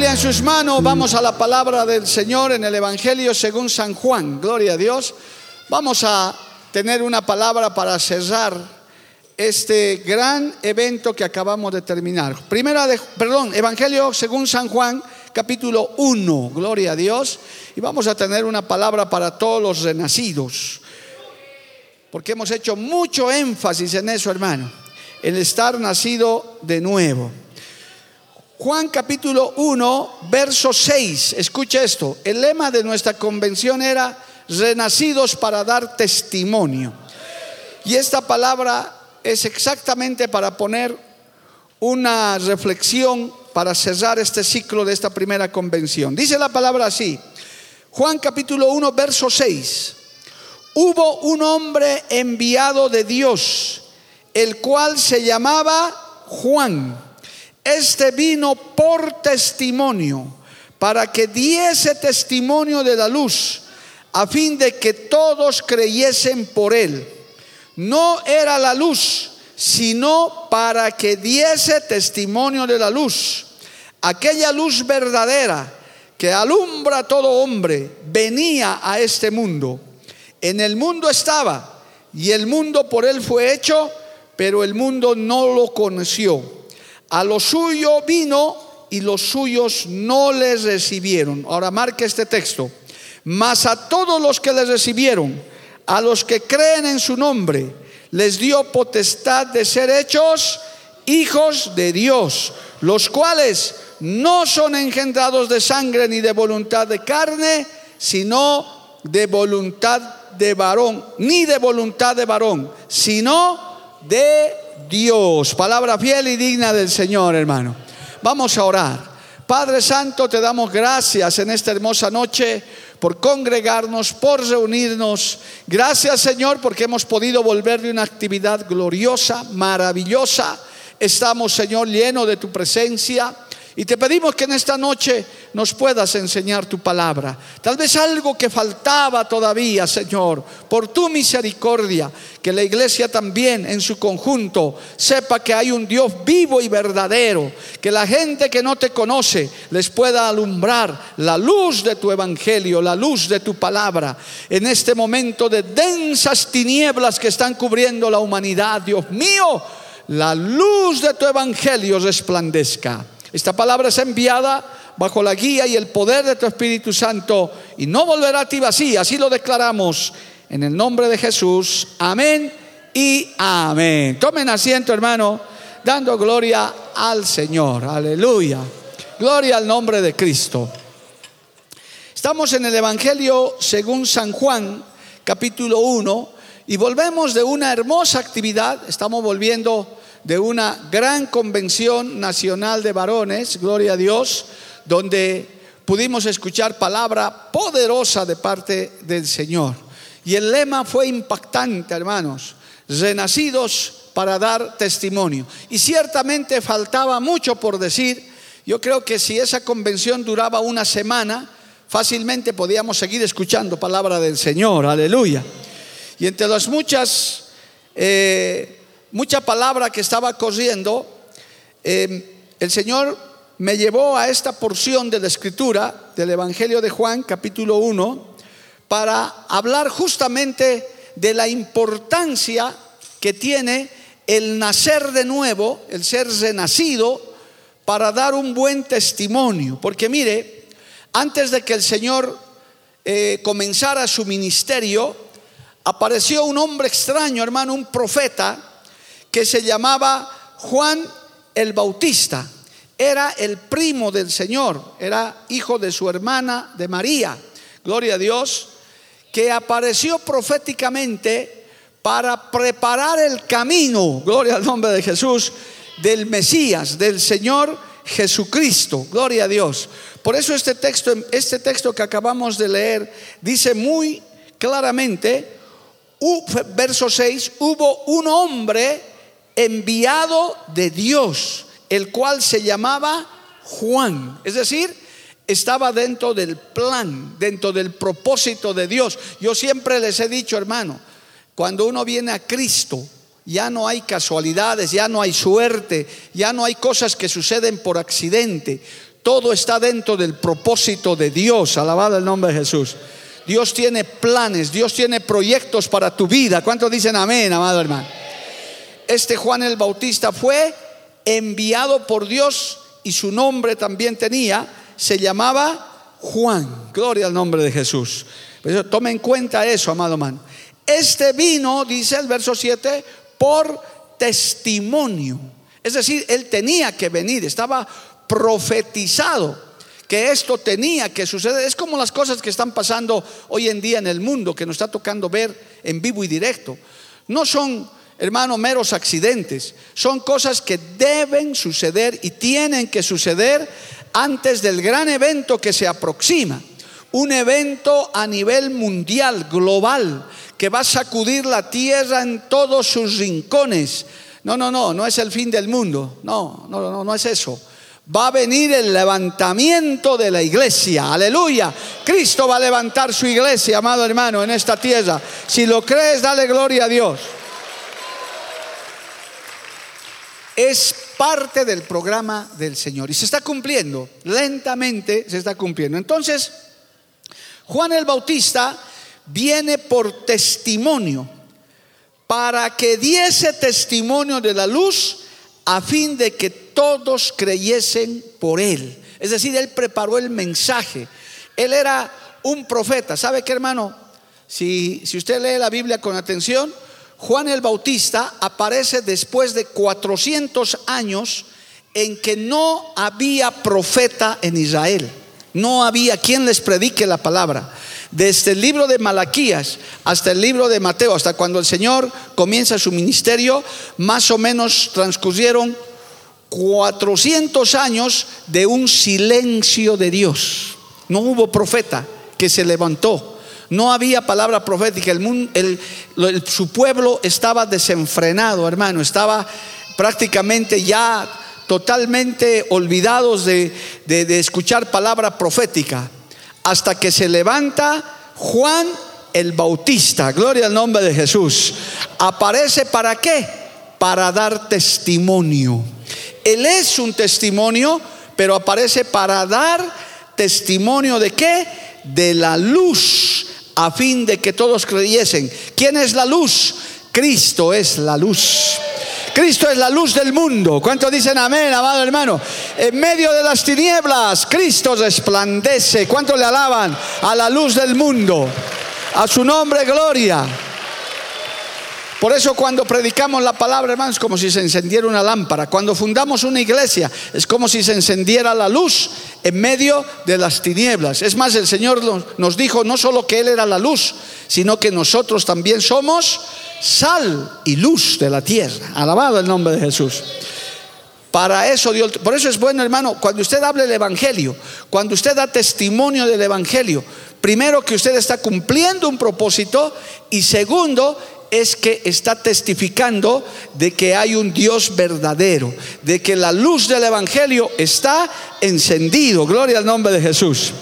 En sus manos, vamos a la palabra del Señor en el Evangelio según San Juan, gloria a Dios. Vamos a tener una palabra para cerrar este gran evento que acabamos de terminar. Primera de, perdón, Evangelio según San Juan, capítulo 1, gloria a Dios. Y vamos a tener una palabra para todos los renacidos. Porque hemos hecho mucho énfasis en eso, hermano, el estar nacido de nuevo. Juan capítulo 1, verso 6. Escucha esto. El lema de nuestra convención era renacidos para dar testimonio. Y esta palabra es exactamente para poner una reflexión para cerrar este ciclo de esta primera convención. Dice la palabra así. Juan capítulo 1, verso 6. Hubo un hombre enviado de Dios, el cual se llamaba Juan. Este vino por testimonio, para que diese testimonio de la luz, a fin de que todos creyesen por él. No era la luz, sino para que diese testimonio de la luz. Aquella luz verdadera que alumbra a todo hombre venía a este mundo. En el mundo estaba y el mundo por él fue hecho, pero el mundo no lo conoció. A lo suyo vino y los suyos no les recibieron. Ahora marque este texto. Mas a todos los que les recibieron, a los que creen en su nombre, les dio potestad de ser hechos hijos de Dios, los cuales no son engendrados de sangre ni de voluntad de carne, sino de voluntad de varón, ni de voluntad de varón, sino de Dios. Palabra fiel y digna del Señor, hermano. Vamos a orar. Padre Santo, te damos gracias en esta hermosa noche por congregarnos, por reunirnos. Gracias Señor porque hemos podido volver de una actividad gloriosa, maravillosa. Estamos Señor llenos de tu presencia. Y te pedimos que en esta noche nos puedas enseñar tu palabra. Tal vez algo que faltaba todavía, Señor, por tu misericordia, que la iglesia también en su conjunto sepa que hay un Dios vivo y verdadero, que la gente que no te conoce les pueda alumbrar la luz de tu evangelio, la luz de tu palabra, en este momento de densas tinieblas que están cubriendo la humanidad. Dios mío, la luz de tu evangelio resplandezca. Esta palabra es enviada bajo la guía y el poder de tu Espíritu Santo y no volverá a ti vacía. Así lo declaramos en el nombre de Jesús. Amén y amén. Tomen asiento, hermano, dando gloria al Señor. Aleluya. Gloria al nombre de Cristo. Estamos en el Evangelio según San Juan, capítulo 1, y volvemos de una hermosa actividad. Estamos volviendo de una gran convención nacional de varones, gloria a Dios, donde pudimos escuchar palabra poderosa de parte del Señor. Y el lema fue impactante, hermanos, renacidos para dar testimonio. Y ciertamente faltaba mucho por decir. Yo creo que si esa convención duraba una semana, fácilmente podíamos seguir escuchando palabra del Señor, aleluya. Y entre las muchas... Eh, mucha palabra que estaba corriendo, eh, el Señor me llevó a esta porción de la escritura del Evangelio de Juan, capítulo 1, para hablar justamente de la importancia que tiene el nacer de nuevo, el ser renacido, para dar un buen testimonio. Porque mire, antes de que el Señor eh, comenzara su ministerio, apareció un hombre extraño, hermano, un profeta, que se llamaba Juan el Bautista. Era el primo del Señor, era hijo de su hermana, de María. Gloria a Dios, que apareció proféticamente para preparar el camino, gloria al nombre de Jesús, del Mesías, del Señor Jesucristo, gloria a Dios. Por eso este texto, este texto que acabamos de leer dice muy claramente, verso 6, hubo un hombre enviado de Dios, el cual se llamaba Juan. Es decir, estaba dentro del plan, dentro del propósito de Dios. Yo siempre les he dicho, hermano, cuando uno viene a Cristo, ya no hay casualidades, ya no hay suerte, ya no hay cosas que suceden por accidente. Todo está dentro del propósito de Dios. Alabado el nombre de Jesús. Dios tiene planes, Dios tiene proyectos para tu vida. ¿Cuántos dicen amén, amado hermano? Este Juan el Bautista fue enviado por Dios y su nombre también tenía, se llamaba Juan. Gloria al nombre de Jesús. tome en cuenta eso, amado hermano. Este vino, dice el verso 7, por testimonio. Es decir, él tenía que venir, estaba profetizado que esto tenía que suceder. Es como las cosas que están pasando hoy en día en el mundo, que nos está tocando ver en vivo y directo. No son, hermano, meros accidentes, son cosas que deben suceder y tienen que suceder antes del gran evento que se aproxima. Un evento a nivel mundial, global, que va a sacudir la tierra en todos sus rincones. No, no, no, no es el fin del mundo. No, no, no, no es eso. Va a venir el levantamiento de la iglesia. Aleluya. Cristo va a levantar su iglesia, amado hermano, en esta tierra. Si lo crees, dale gloria a Dios. Es parte del programa del Señor y se está cumpliendo. Lentamente se está cumpliendo. Entonces, Juan el Bautista viene por testimonio, para que diese testimonio de la luz a fin de que todos creyesen por él. Es decir, él preparó el mensaje. Él era un profeta. ¿Sabe qué, hermano? Si, si usted lee la Biblia con atención, Juan el Bautista aparece después de 400 años en que no había profeta en Israel. No había quien les predique la palabra desde el libro de Malaquías hasta el libro de Mateo, hasta cuando el Señor comienza su ministerio, más o menos transcurrieron 400 años de un silencio de Dios. No hubo profeta que se levantó. No había palabra profética. El, su pueblo estaba desenfrenado, hermano. Estaba prácticamente ya totalmente olvidados de escuchar palabra profética hasta que se levanta Juan el Bautista, gloria al nombre de Jesús. ¿Aparece para qué? Para dar testimonio. Él es un testimonio, pero aparece para dar testimonio de qué? De la luz, a fin de que todos creyesen. ¿Quién es la luz? Cristo es la luz. Cristo es la luz del mundo. ¿Cuántos dicen amén, amado hermano? En medio de las tinieblas, Cristo resplandece. ¿Cuántos le alaban a la luz del mundo? A su nombre, gloria. Por eso cuando predicamos la palabra, hermanos, es como si se encendiera una lámpara. Cuando fundamos una iglesia, es como si se encendiera la luz en medio de las tinieblas. Es más, el Señor nos dijo no solo que Él era la luz, sino que nosotros también somos sal y luz de la tierra. Alabado el nombre de Jesús. Para eso Dios, por eso es bueno, hermano, cuando usted hable el evangelio, cuando usted da testimonio del evangelio, primero que usted está cumpliendo un propósito y segundo es que está testificando de que hay un Dios verdadero, de que la luz del evangelio está encendido. Gloria al nombre de Jesús.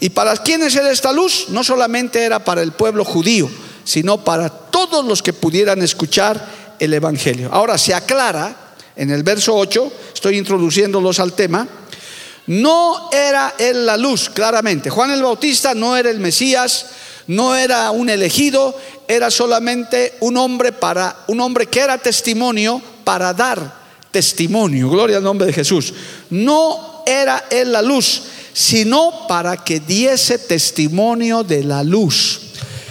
¿Y para quiénes era esta luz? No solamente era para el pueblo judío, sino para todos los que pudieran escuchar el Evangelio. Ahora se aclara en el verso 8, estoy introduciéndolos al tema, no era él la luz, claramente. Juan el Bautista no era el Mesías, no era un elegido, era solamente un hombre para un hombre que era testimonio para dar testimonio. Gloria al nombre de Jesús. No era él la luz, sino para que diese testimonio de la luz.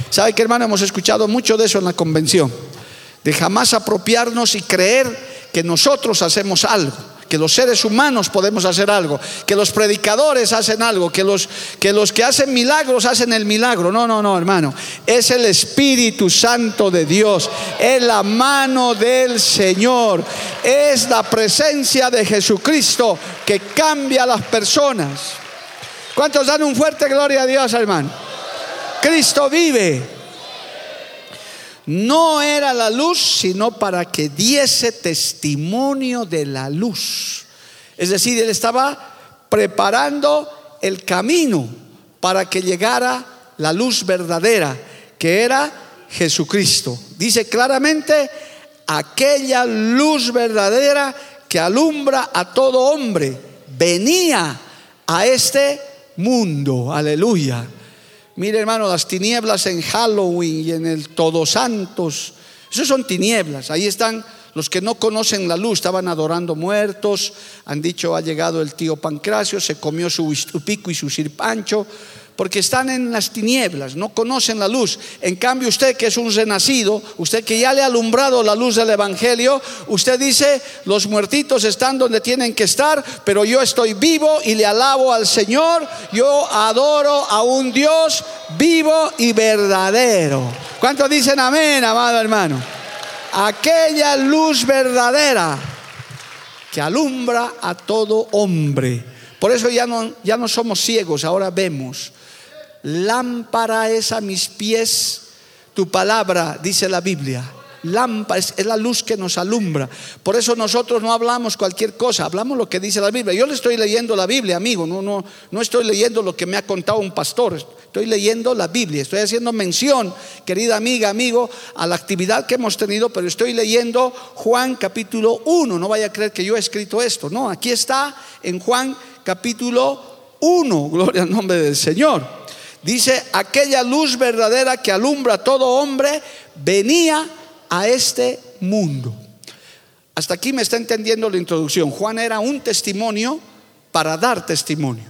¿Sabe que hermano? Hemos escuchado mucho de eso en la convención. De jamás apropiarnos y creer que nosotros hacemos algo, que los seres humanos podemos hacer algo, que los predicadores hacen algo, que los que, hacen milagros hacen el milagro. No, no, no, hermano. Es el Espíritu Santo de Dios, es la mano del Señor, es la presencia de Jesucristo que cambia a las personas. ¿Cuántos dan un fuerte gloria a Dios, hermano? Cristo vive no era la luz, sino para que diese testimonio de la luz. Es decir, él estaba preparando el camino para que llegara la luz verdadera, que era Jesucristo. Dice claramente, aquella luz verdadera que alumbra a todo hombre, venía a este mundo. Aleluya. Mire hermano, las tinieblas en Halloween y en el Todos Santos, esos son tinieblas, ahí están los que no conocen la luz, estaban adorando muertos, han dicho ha llegado el tío Pancracio, se comió su pico y su sirpancho, porque están en las tinieblas, no conocen la luz. En cambio usted que es un renacido, usted que ya le ha alumbrado la luz del Evangelio, usted dice, los muertitos están donde tienen que estar, pero yo estoy vivo y le alabo al Señor, yo adoro a un Dios vivo y verdadero. ¿Cuántos dicen amén, amado hermano? Aquella luz verdadera que alumbra a todo hombre. Por eso ya no, ya no somos ciegos, ahora vemos. Lámpara es a mis pies tu palabra, dice la Biblia. Lámpara es, la luz que nos alumbra. Por eso nosotros no hablamos cualquier cosa, hablamos lo que dice la Biblia. Yo le estoy leyendo la Biblia, amigo, no, no, no estoy leyendo lo que me ha contado un pastor, estoy leyendo la Biblia, estoy haciendo mención, querida amiga, amigo, a la actividad que hemos tenido, pero estoy leyendo Juan capítulo 1. No vaya a creer que yo he escrito esto, no, aquí está en Juan capítulo 1, gloria al nombre del Señor. Dice, aquella luz verdadera que alumbra a todo hombre venía a este mundo. Hasta aquí me está entendiendo la introducción. Juan era un testimonio para dar testimonio.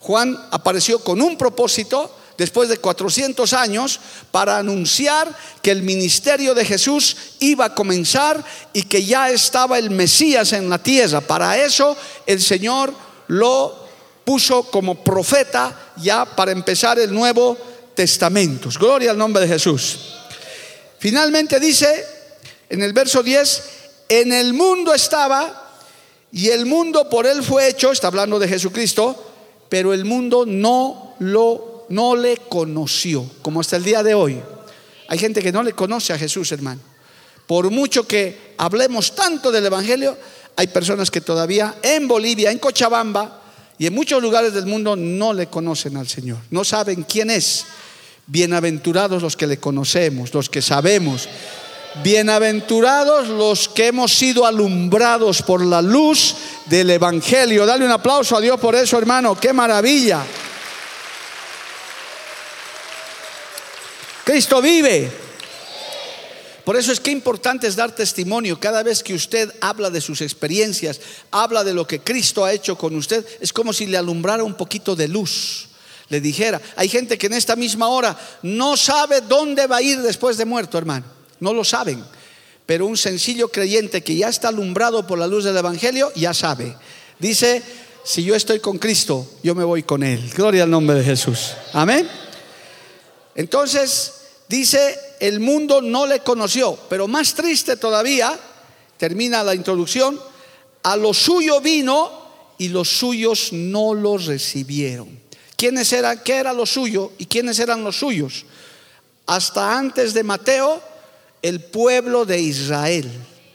Juan apareció con un propósito después de 400 años para anunciar que el ministerio de Jesús iba a comenzar y que ya estaba el Mesías en la tierra. Para eso el Señor lo puso como profeta ya para empezar el Nuevo Testamento. Gloria al nombre de Jesús. Finalmente dice en el verso 10, en el mundo estaba y el mundo por él fue hecho, está hablando de Jesucristo, pero el mundo no lo no le conoció, como hasta el día de hoy. Hay gente que no le conoce a Jesús, hermano. Por mucho que hablemos tanto del evangelio, hay personas que todavía en Bolivia, en Cochabamba, y en muchos lugares del mundo no le conocen al Señor, no saben quién es. Bienaventurados los que le conocemos, los que sabemos. Bienaventurados los que hemos sido alumbrados por la luz del Evangelio. Dale un aplauso a Dios por eso, hermano. Qué maravilla. Cristo vive. Por eso es que importante es dar testimonio. Cada vez que usted habla de sus experiencias, habla de lo que Cristo ha hecho con usted, es como si le alumbrara un poquito de luz. Le dijera, hay gente que en esta misma hora no sabe dónde va a ir después de muerto, hermano. No lo saben. Pero un sencillo creyente que ya está alumbrado por la luz del Evangelio, ya sabe. Dice, si yo estoy con Cristo, yo me voy con Él. Gloria al nombre de Jesús. Amén. Entonces, dice el mundo no le conoció, pero más triste todavía, termina la introducción, a lo suyo vino y los suyos no lo recibieron. ¿Quiénes eran? ¿Qué era lo suyo y quiénes eran los suyos? Hasta antes de Mateo, el pueblo de Israel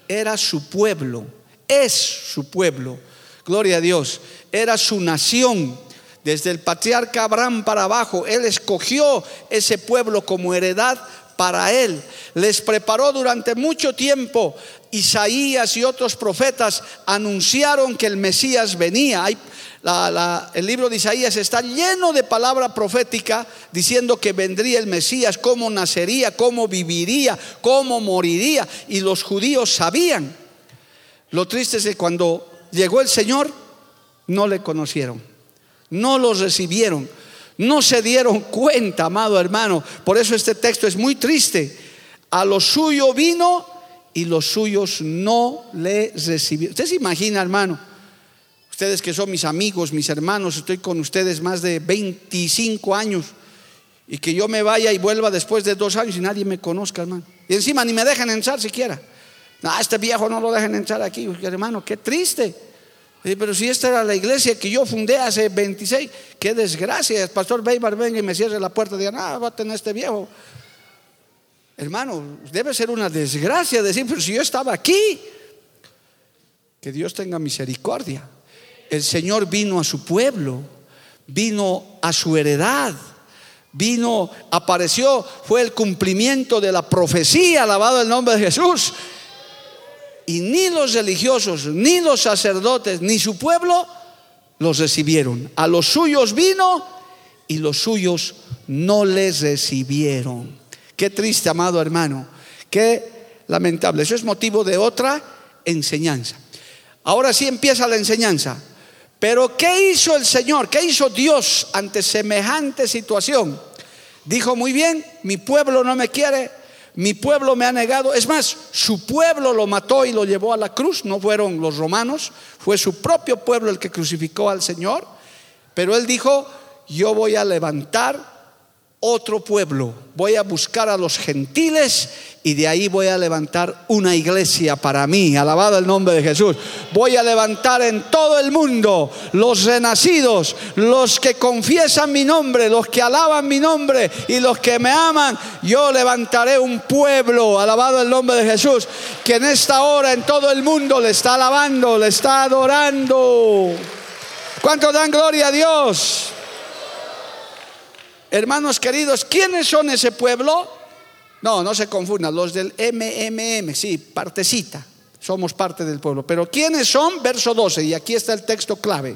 era su pueblo, es su pueblo. Gloria a Dios, era su nación. Desde el patriarca Abraham para abajo, él escogió ese pueblo como heredad para él. Les preparó durante mucho tiempo. Isaías y otros profetas anunciaron que el Mesías venía. el libro de Isaías está lleno de palabra profética diciendo que vendría el Mesías, cómo nacería, cómo viviría, cómo moriría. Y los judíos sabían. Lo triste es que cuando llegó el Señor, no le conocieron, no los recibieron no se dieron cuenta, amado hermano. Por eso este texto es muy triste. A lo suyo vino y los suyos no le recibieron. Usted se imagina, hermano, Ustedes que son mis amigos, mis hermanos, estoy con ustedes más de 25 años. Y que yo me vaya y vuelva después de dos años y nadie me conozca, hermano. Y encima ni me dejen entrar siquiera. No, este viejo no lo dejen entrar aquí. Hermano, qué triste. Pero si esta era la iglesia que yo fundé hace 26, qué desgracia. El pastor Weimar venga y me cierre la puerta y diga, ah, va a tener este viejo. Hermano, debe ser una desgracia decir, pero si yo estaba aquí, que Dios tenga misericordia. El Señor vino a su pueblo, vino a su heredad, vino, apareció, fue el cumplimiento de la profecía, alabado el nombre de Jesús. Y ni los religiosos, ni los sacerdotes, ni su pueblo los recibieron. A los suyos vino y los suyos no les recibieron. Qué triste, amado hermano. Qué lamentable. Eso es motivo de otra enseñanza. Ahora sí empieza la enseñanza. Pero ¿qué hizo el Señor? ¿Qué hizo Dios ante semejante situación? Dijo muy bien, mi pueblo no me quiere, mi pueblo me ha negado. Es más, su pueblo lo mató y lo llevó a la cruz. No fueron los romanos, fue su propio pueblo el que crucificó al Señor. Pero él dijo, yo voy a levantar otro pueblo, voy a buscar a los gentiles y de ahí voy a levantar una iglesia para mí, alabado el nombre de Jesús. Voy a levantar en todo el mundo los renacidos, los que confiesan mi nombre, los que alaban mi nombre y los que me aman. Yo levantaré un pueblo, alabado el nombre de Jesús, que en esta hora en todo el mundo le está alabando, le está adorando. ¿Cuánto dan gloria a Dios? Hermanos queridos, ¿quiénes son ese pueblo? No, no se confundan, los del MMM, sí, partecita, somos parte del pueblo. Pero ¿quiénes son? Verso 12, y aquí está el texto clave.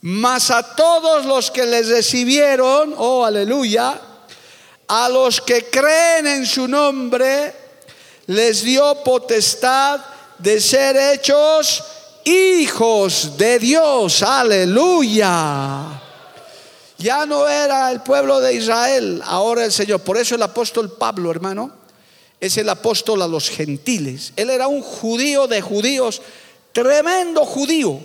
Mas a todos los que les recibieron, oh aleluya, a los que creen en su nombre, les dio potestad de ser hechos hijos de Dios, aleluya. Ya no era el pueblo de Israel, ahora el Señor. Por eso el apóstol Pablo, hermano, es el apóstol a los gentiles. Él era un judío de judíos, tremendo judío.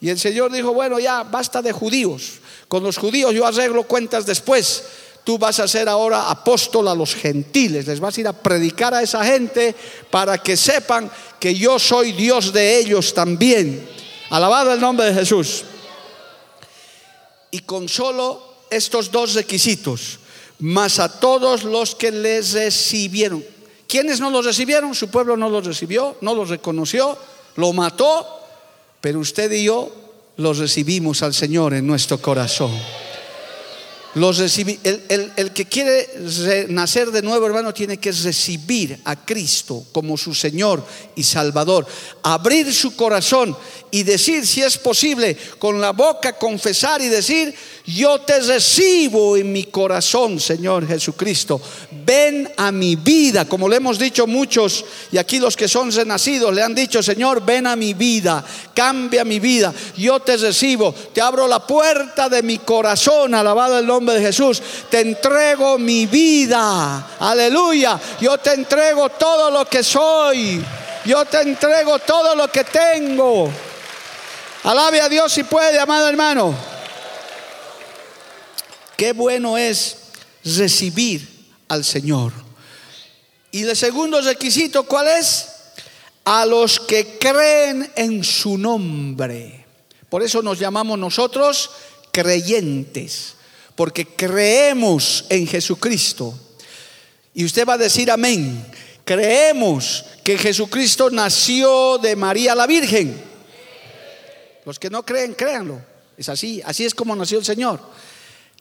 Y el Señor dijo, bueno, ya basta de judíos. Con los judíos yo arreglo cuentas después. Tú vas a ser ahora apóstol a los gentiles. Les vas a ir a predicar a esa gente para que sepan que yo soy Dios de ellos también. Alabado el nombre de Jesús y con solo estos dos requisitos, más a todos los que les recibieron. ¿Quiénes no los recibieron? Su pueblo no los recibió, no los reconoció, lo mató, pero usted y yo los recibimos al Señor en nuestro corazón. Los el, el, que quiere nacer de nuevo, hermano, tiene que recibir a Cristo como su Señor y Salvador. Abrir su corazón y decir, si es posible, con la boca confesar y decir, yo te recibo en mi corazón, Señor Jesucristo. Ven a mi vida, como le hemos dicho muchos, y aquí los que son renacidos le han dicho, Señor, ven a mi vida, cambia mi vida. Yo te recibo, te abro la puerta de mi corazón, alabado el nombre de Jesús. Te entrego mi vida, aleluya. Yo te entrego todo lo que soy. Yo te entrego todo lo que tengo. Alabe a Dios si puede, amado hermano. Qué bueno es recibir al Señor. Y el segundo requisito, ¿cuál es? A los que creen en su nombre. Por eso nos llamamos nosotros creyentes, porque creemos en Jesucristo. Y usted va a decir amén. Creemos que Jesucristo nació de María la Virgen. Los que no creen, créanlo. Es así, así es como nació el Señor.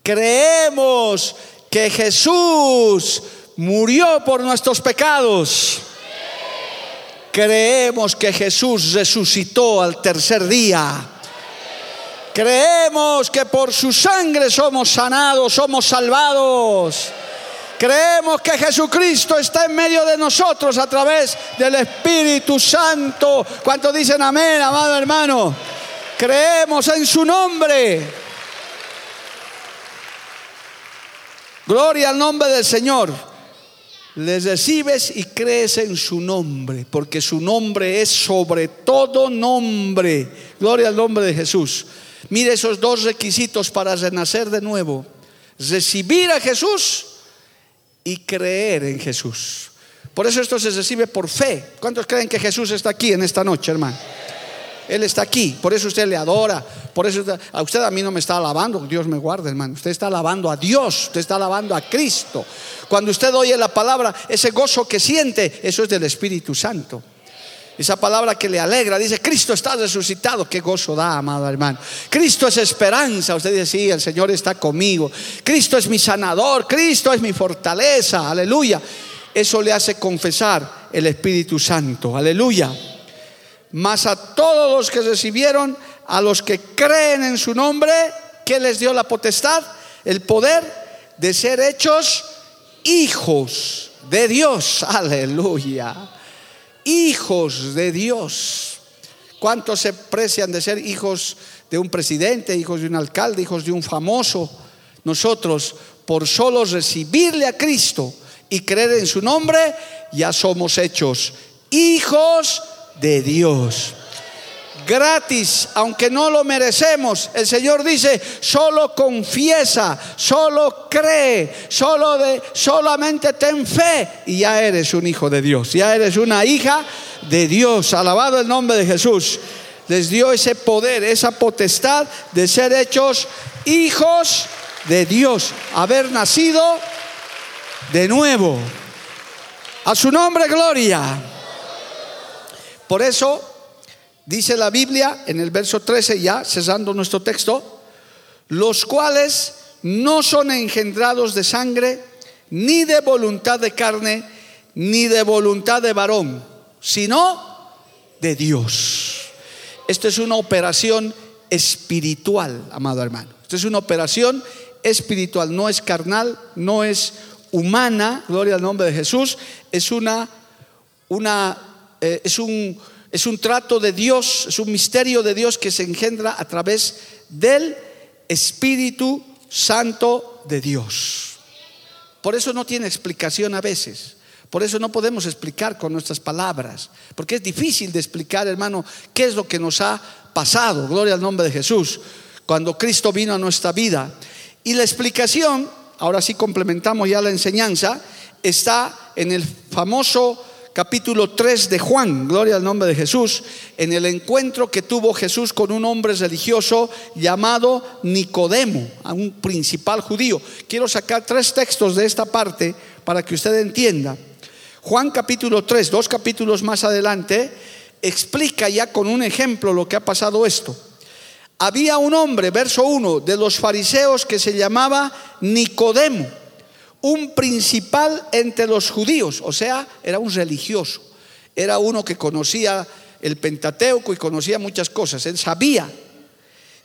Creemos que Jesús murió por nuestros pecados. Creemos que Jesús resucitó al tercer día. Creemos que por su sangre somos sanados, somos salvados. Creemos que Jesucristo está en medio de nosotros a través del Espíritu Santo. ¿Cuántos dicen amén, amado hermano? Creemos en su nombre. Gloria al nombre del Señor. les recibes y crees en su nombre, porque su nombre es sobre todo nombre. Gloria al nombre de Jesús. Mire esos dos requisitos para renacer de nuevo. Recibir a Jesús y creer en Jesús. Por eso esto se recibe por fe. ¿Cuántos creen que Jesús está aquí en esta noche, hermano? Él está aquí, por eso usted le adora, por eso a usted a mí no me está alabando, Dios me guarde, hermano. Usted está alabando a Dios, usted está alabando a Cristo. Cuando usted oye la palabra, ese gozo que siente, eso es del Espíritu Santo. Esa palabra que le alegra, dice, Cristo está resucitado. Qué gozo da, amado hermano. Cristo es esperanza. Usted dice, sí, el Señor está conmigo. Cristo es mi sanador. Cristo es mi fortaleza. Aleluya. Eso le hace confesar el Espíritu Santo. Aleluya. Mas a todos los que recibieron, a los que creen en su nombre, que les dio la potestad, el poder de ser hechos hijos de Dios. Aleluya. Hijos de Dios. ¿Cuántos se precian de ser hijos de un presidente, hijos de un alcalde, hijos de un famoso? Nosotros, por solo recibirle a Cristo y creer en su nombre, ya somos hechos hijos de Dios gratis, aunque no lo merecemos. El Señor dice, solo confiesa, solo cree, solo de, solamente ten fe y ya eres un hijo de Dios, ya eres una hija de Dios. Alabado el nombre de Jesús. Les dio ese poder, esa potestad de ser hechos hijos de Dios, haber nacido de nuevo. A su nombre, gloria. Por eso Dice la Biblia en el verso 13, ya cesando nuestro texto, los cuales no son engendrados de sangre, ni de voluntad de carne, ni de voluntad de varón, sino de Dios. Esto es una operación espiritual, amado hermano. Esto es una operación espiritual, no es carnal, no es humana, gloria al nombre de Jesús, es una, una, eh, es un es un trato de Dios, es un misterio de Dios que se engendra a través del Espíritu Santo de Dios. Por eso no tiene explicación a veces. Por eso no podemos explicar con nuestras palabras, porque es difícil de explicar, hermano, qué es lo que nos ha pasado. Gloria al nombre de Jesús, cuando Cristo vino a nuestra vida. Y la explicación, ahora sí complementamos ya la enseñanza, está en el famoso capítulo 3 de Juan, gloria al nombre de Jesús, en el encuentro que tuvo Jesús con un hombre religioso llamado Nicodemo, un principal judío. Quiero sacar tres textos de esta parte para que usted entienda. Juan capítulo 3, dos capítulos más adelante, explica ya con un ejemplo lo que ha pasado esto. Había un hombre, verso 1, de los fariseos que se llamaba Nicodemo un principal entre los judíos, o sea, era un religioso, era uno que conocía el Pentateuco y conocía muchas cosas, él sabía.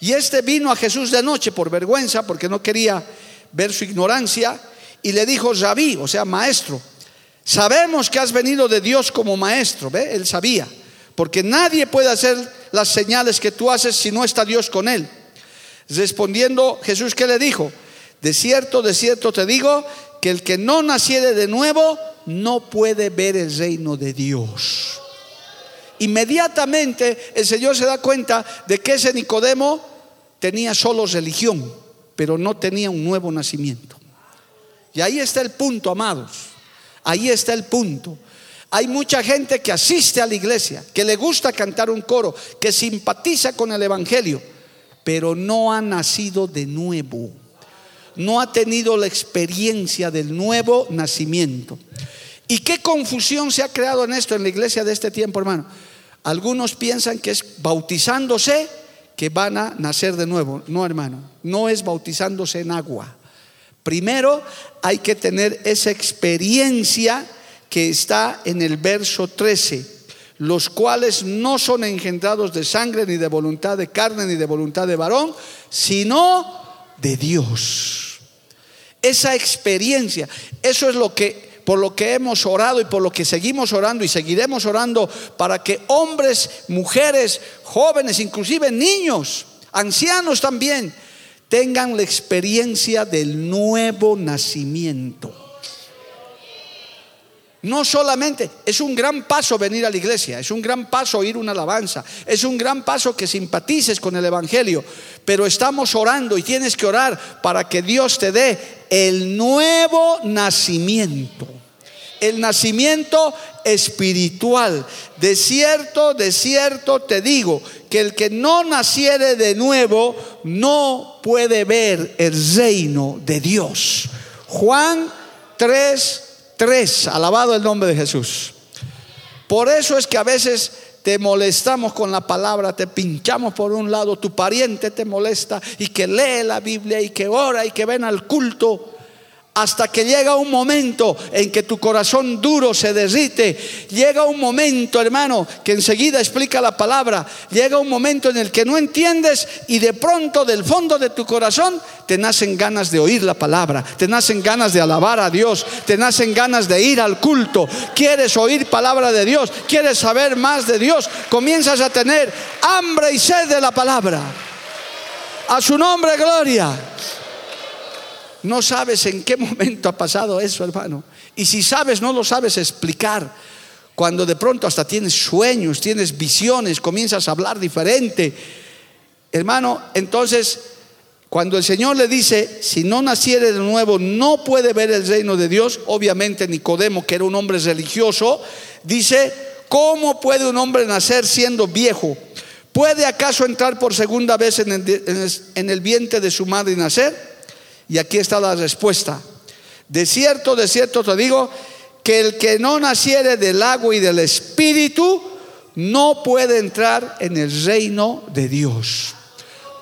Y este vino a Jesús de noche por vergüenza, porque no quería ver su ignorancia, y le dijo, Rabí, o sea, maestro, sabemos que has venido de Dios como maestro, ¿ve? Él sabía, porque nadie puede hacer las señales que tú haces si no está Dios con él. Respondiendo Jesús, ¿qué le dijo? De cierto, de cierto te digo que el que no naciere de nuevo no puede ver el reino de Dios. Inmediatamente el Señor se da cuenta de que ese Nicodemo tenía solo religión, pero no tenía un nuevo nacimiento. Y ahí está el punto, amados. Ahí está el punto. Hay mucha gente que asiste a la iglesia, que le gusta cantar un coro, que simpatiza con el Evangelio, pero no ha nacido de nuevo no ha tenido la experiencia del nuevo nacimiento. ¿Y qué confusión se ha creado en esto en la iglesia de este tiempo, hermano? Algunos piensan que es bautizándose que van a nacer de nuevo. No, hermano, no es bautizándose en agua. Primero hay que tener esa experiencia que está en el verso 13 los cuales no son engendrados de sangre, ni de voluntad de carne, ni de voluntad de varón, sino de Dios. Esa experiencia, eso es lo que por lo que hemos orado y por lo que seguimos orando y seguiremos orando para que hombres, mujeres, jóvenes, inclusive niños, ancianos también, tengan la experiencia del nuevo nacimiento. No solamente, es un gran paso venir a la iglesia, es un gran paso oír una alabanza, es un gran paso que simpatices con el Evangelio, pero estamos orando y tienes que orar para que Dios te dé el nuevo nacimiento, el nacimiento espiritual. De cierto, de cierto te digo, que el que no naciere de nuevo no puede ver el reino de Dios. Juan 3 Alabado el nombre de Jesús. Por eso es que a veces te molestamos con la palabra, te pinchamos por un lado, tu pariente te molesta y que lee la Biblia y que ora y que ven al culto hasta que llega un momento en que tu corazón duro se derrite. Llega un momento, hermano, que enseguida explica la palabra. Llega un momento en el que no entiendes y de pronto del fondo de tu corazón te nacen ganas de oír la palabra, te nacen ganas de alabar a Dios, te nacen ganas de ir al culto. Quieres oír palabra de Dios, quieres saber más de Dios. Comienzas a tener hambre y sed de la palabra. A su nombre, gloria. No sabes en qué momento ha pasado eso, hermano. Y si sabes, no lo sabes explicar. Cuando de pronto hasta tienes sueños, tienes visiones, comienzas a hablar diferente. Hermano, entonces, cuando el Señor le dice, si no naciere de nuevo, no puede ver el reino de Dios, obviamente Nicodemo, que era un hombre religioso, dice, ¿cómo puede un hombre nacer siendo viejo? ¿Puede acaso entrar por segunda vez en el, en el vientre de su madre y nacer? Y aquí está la respuesta. De cierto, de cierto te digo, que el que no naciere del agua y del espíritu no puede entrar en el reino de Dios.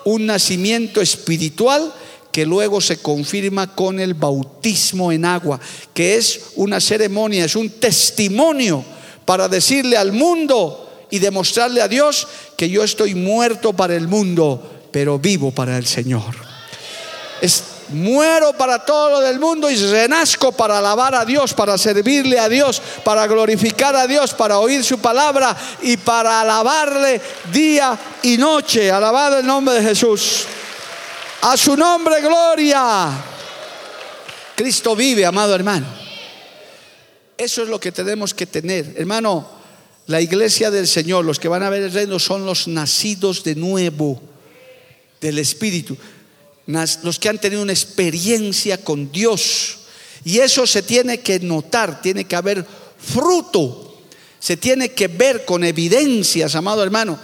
Un nacimiento espiritual que luego se confirma con el bautismo en agua, que es una ceremonia, es un testimonio para decirle al mundo y demostrarle a Dios que yo estoy muerto para el mundo, pero vivo para el Señor. Muero para todo lo del mundo y renazco para alabar a Dios, para servirle a Dios, para glorificar a Dios, para oír su palabra y para alabarle día y noche. Alabado el nombre de Jesús. A su nombre, gloria. Cristo vive, amado hermano. Eso es lo que tenemos que tener. Hermano, la iglesia del Señor, los que van a ver el reino, son los nacidos de nuevo del Espíritu los que han tenido una experiencia con Dios. Y eso se tiene que notar, tiene que haber fruto, se tiene que ver con evidencias, amado hermano.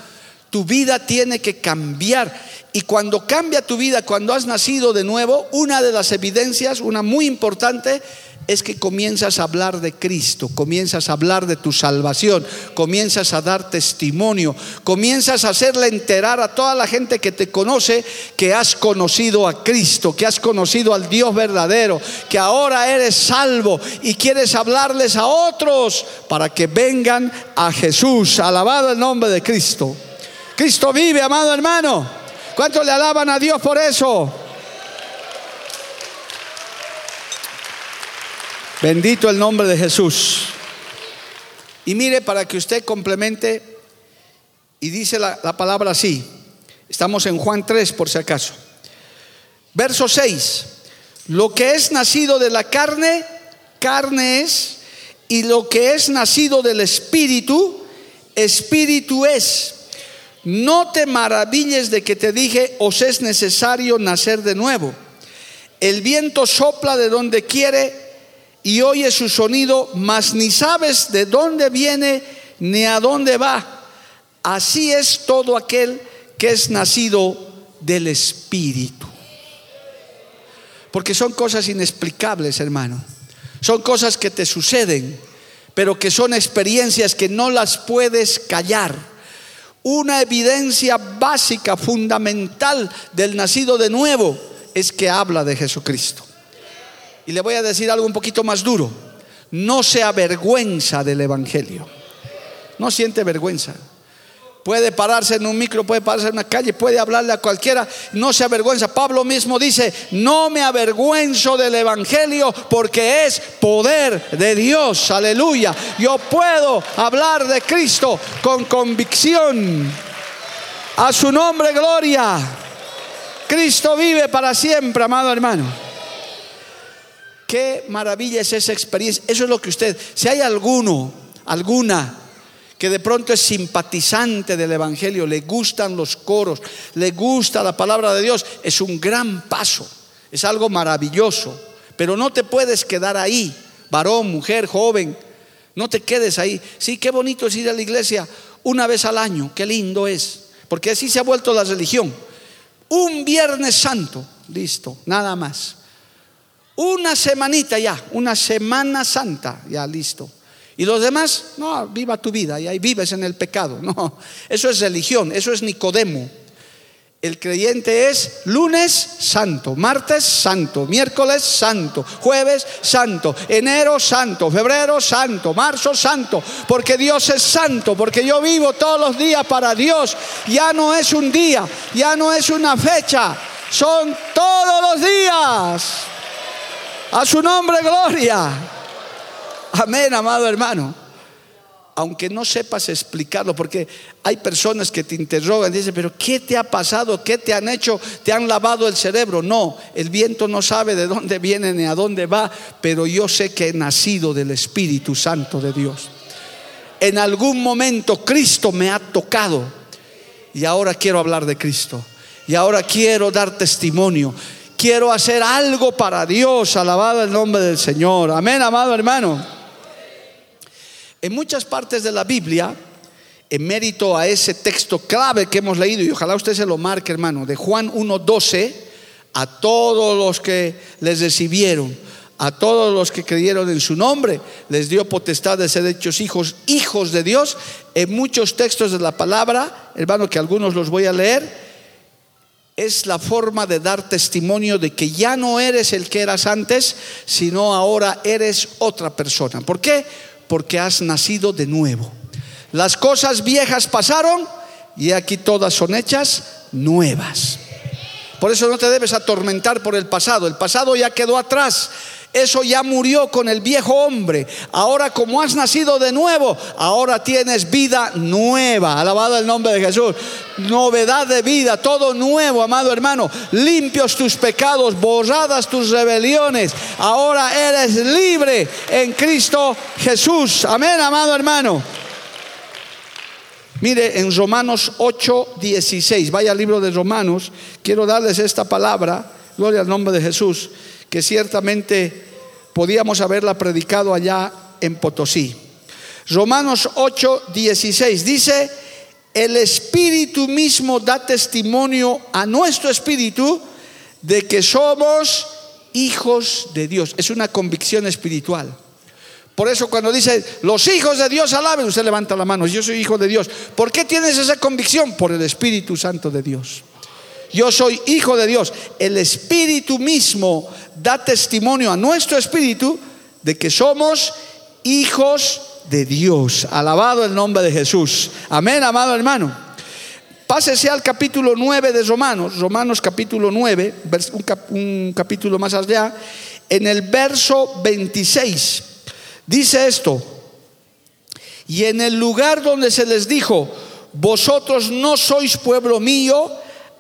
Tu vida tiene que cambiar. Y cuando cambia tu vida, cuando has nacido de nuevo, una de las evidencias, una muy importante, es que comienzas a hablar de Cristo, comienzas a hablar de tu salvación, comienzas a dar testimonio, comienzas a hacerle enterar a toda la gente que te conoce que has conocido a Cristo, que has conocido al Dios verdadero, que ahora eres salvo y quieres hablarles a otros para que vengan a Jesús. Alabado el nombre de Cristo. Cristo vive, amado hermano. ¿Cuántos le alaban a Dios por eso? Bendito el nombre de Jesús. Y mire para que usted complemente, y dice la, palabra así, estamos en Juan 3 por si acaso. Verso 6, lo que es nacido de la carne, carne es, y lo que es nacido del espíritu, espíritu es. No te maravilles de que te dije, os es necesario nacer de nuevo. El viento sopla de donde quiere y oye su sonido, mas ni sabes de dónde viene ni a dónde va. Así es todo aquel que es nacido del Espíritu. Porque son cosas inexplicables, hermano. Son cosas que te suceden, pero que son experiencias que no las puedes callar. Una evidencia básica, fundamental del nacido de nuevo es que habla de Jesucristo. Y le voy a decir algo un poquito más duro. No se avergüenza del Evangelio. No siente vergüenza. Puede pararse en un micro, puede pararse en una calle, puede hablarle a cualquiera, no se avergüenza. Pablo mismo dice, no me avergüenzo del Evangelio porque es poder de Dios. Aleluya. Yo puedo hablar de Cristo con convicción. A su nombre, gloria. Cristo vive para siempre, amado hermano. Qué maravilla es esa experiencia. Eso es lo que usted, si hay alguno, alguna que de pronto es simpatizante del Evangelio, le gustan los coros, le gusta la palabra de Dios, es un gran paso, es algo maravilloso. Pero no te puedes quedar ahí, varón, mujer, joven, no te quedes ahí. Sí, qué bonito es ir a la iglesia una vez al año, qué lindo es, porque así se ha vuelto la religión. Un viernes santo, listo, nada más. Una semanita ya, una semana santa, ya listo. Y los demás, no, viva tu vida y ahí vives en el pecado. No, eso es religión, eso es Nicodemo. El creyente es lunes santo, martes santo, miércoles santo, jueves santo, enero santo, febrero santo, marzo santo, porque Dios es santo, porque yo vivo todos los días para Dios. Ya no es un día, ya no es una fecha, son todos los días. A su nombre, gloria. Amén, amado hermano. Aunque no sepas explicarlo, porque hay personas que te interrogan dicen, pero ¿qué te ha pasado? ¿Qué te han hecho? ¿Te han lavado el cerebro? No, el viento no sabe de dónde viene ni a dónde va, pero yo sé que he nacido del Espíritu Santo de Dios. En algún momento Cristo me ha tocado y ahora quiero hablar de Cristo. Y ahora quiero dar testimonio quiero hacer algo para Dios, alabado el nombre del Señor. Amén, amado hermano. En muchas partes de la Biblia, en mérito a ese texto clave que hemos leído, y ojalá usted se lo marque, hermano, de Juan 1.12, a todos los que les recibieron, a todos los que creyeron en su nombre, les dio potestad de ser hechos hijos, hijos de Dios. En muchos textos de la palabra, hermano, que algunos los voy a leer, es la forma de dar testimonio de que ya no eres el que eras antes, sino ahora eres otra persona. ¿Por qué? Porque has nacido de nuevo. Las cosas viejas pasaron y aquí todas son hechas nuevas. Por eso no te debes atormentar por el pasado. El pasado ya quedó atrás. Eso ya murió con el viejo hombre. Ahora como has nacido de nuevo, ahora tienes vida nueva. Alabado el nombre de Jesús. Novedad de vida, todo nuevo, amado hermano. Limpios tus pecados, borradas tus rebeliones. Ahora eres libre en Cristo Jesús. Amén, amado hermano. Mire, en Romanos 8, 16, vaya al libro de Romanos, quiero darles esta palabra, gloria al nombre de Jesús, que ciertamente podíamos haberla predicado allá en Potosí. Romanos 8, 16 dice, el Espíritu mismo da testimonio a nuestro Espíritu de que somos hijos de Dios. Es una convicción espiritual. Por eso cuando dice, los hijos de Dios alaben, usted levanta la mano, yo soy hijo de Dios. ¿Por qué tienes esa convicción? Por el Espíritu Santo de Dios. Yo soy hijo de Dios. El Espíritu mismo da testimonio a nuestro espíritu de que somos hijos de Dios. Alabado el nombre de Jesús. Amén, amado hermano. Pásese al capítulo 9 de Romanos, Romanos capítulo 9, un, capítulo más allá, en el verso 26. Dice esto, y en el lugar donde se les dijo, vosotros no sois pueblo mío,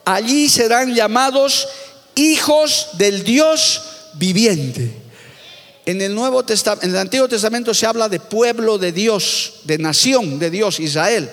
allí serán llamados hijos del Dios viviente. En el Nuevo en el Antiguo Testamento se habla de pueblo de Dios, de nación de Dios, Israel.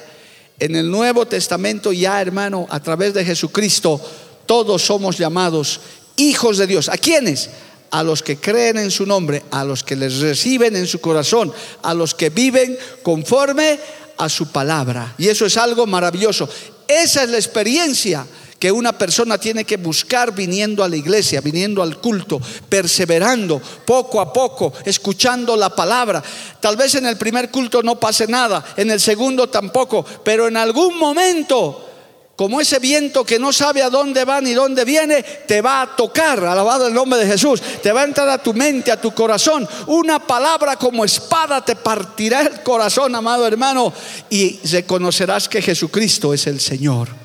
En el Nuevo Testamento ya, hermano, a través de Jesucristo, todos somos llamados hijos de Dios. ¿A quiénes? A los que creen en su nombre, a los que les reciben en su corazón, a los que viven conforme a su palabra. Y eso es algo maravilloso. Esa es la experiencia que una persona tiene que buscar viniendo a la iglesia, viniendo al culto, perseverando poco a poco, escuchando la palabra. Tal vez en el primer culto no pase nada, en el segundo tampoco, pero en algún momento como ese viento que no sabe a dónde va ni dónde viene, te va a tocar, alabado el nombre de Jesús, te va a entrar a tu mente, a tu corazón. Una palabra como espada te partirá el corazón, amado hermano, y reconocerás que Jesucristo es el Señor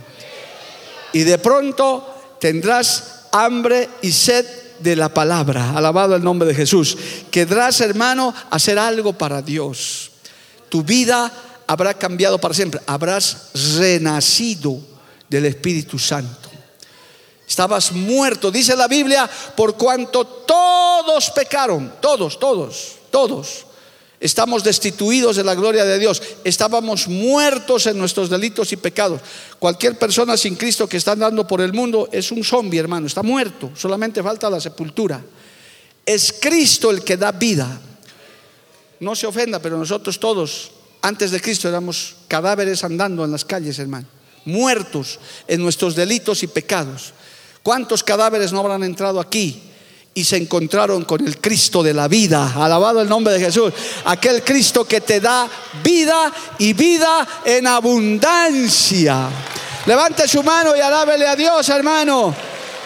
y de pronto tendrás hambre y sed de la palabra. Alabado el nombre de Jesús. Querrás, hermano, hacer algo para Dios. Tu vida habrá cambiado para siempre. Habrás renacido del Espíritu Santo. Estabas muerto. Dice la Biblia, por cuanto todos pecaron, todos, todos, todos. Estamos destituidos de la gloria de Dios. Estábamos muertos en nuestros delitos y pecados. Cualquier persona sin Cristo que está andando por el mundo es un zombie, hermano. Está muerto. Solamente falta la sepultura. Es Cristo el que da vida. No se ofenda, pero nosotros todos, antes de Cristo, éramos cadáveres andando en las calles, hermano. Muertos en nuestros delitos y pecados. ¿Cuántos cadáveres no habrán entrado aquí? Y se encontraron con el Cristo de la vida. Alabado el nombre de Jesús. Aquel Cristo que te da vida y vida en abundancia. Levante su mano y alábele a Dios, hermano.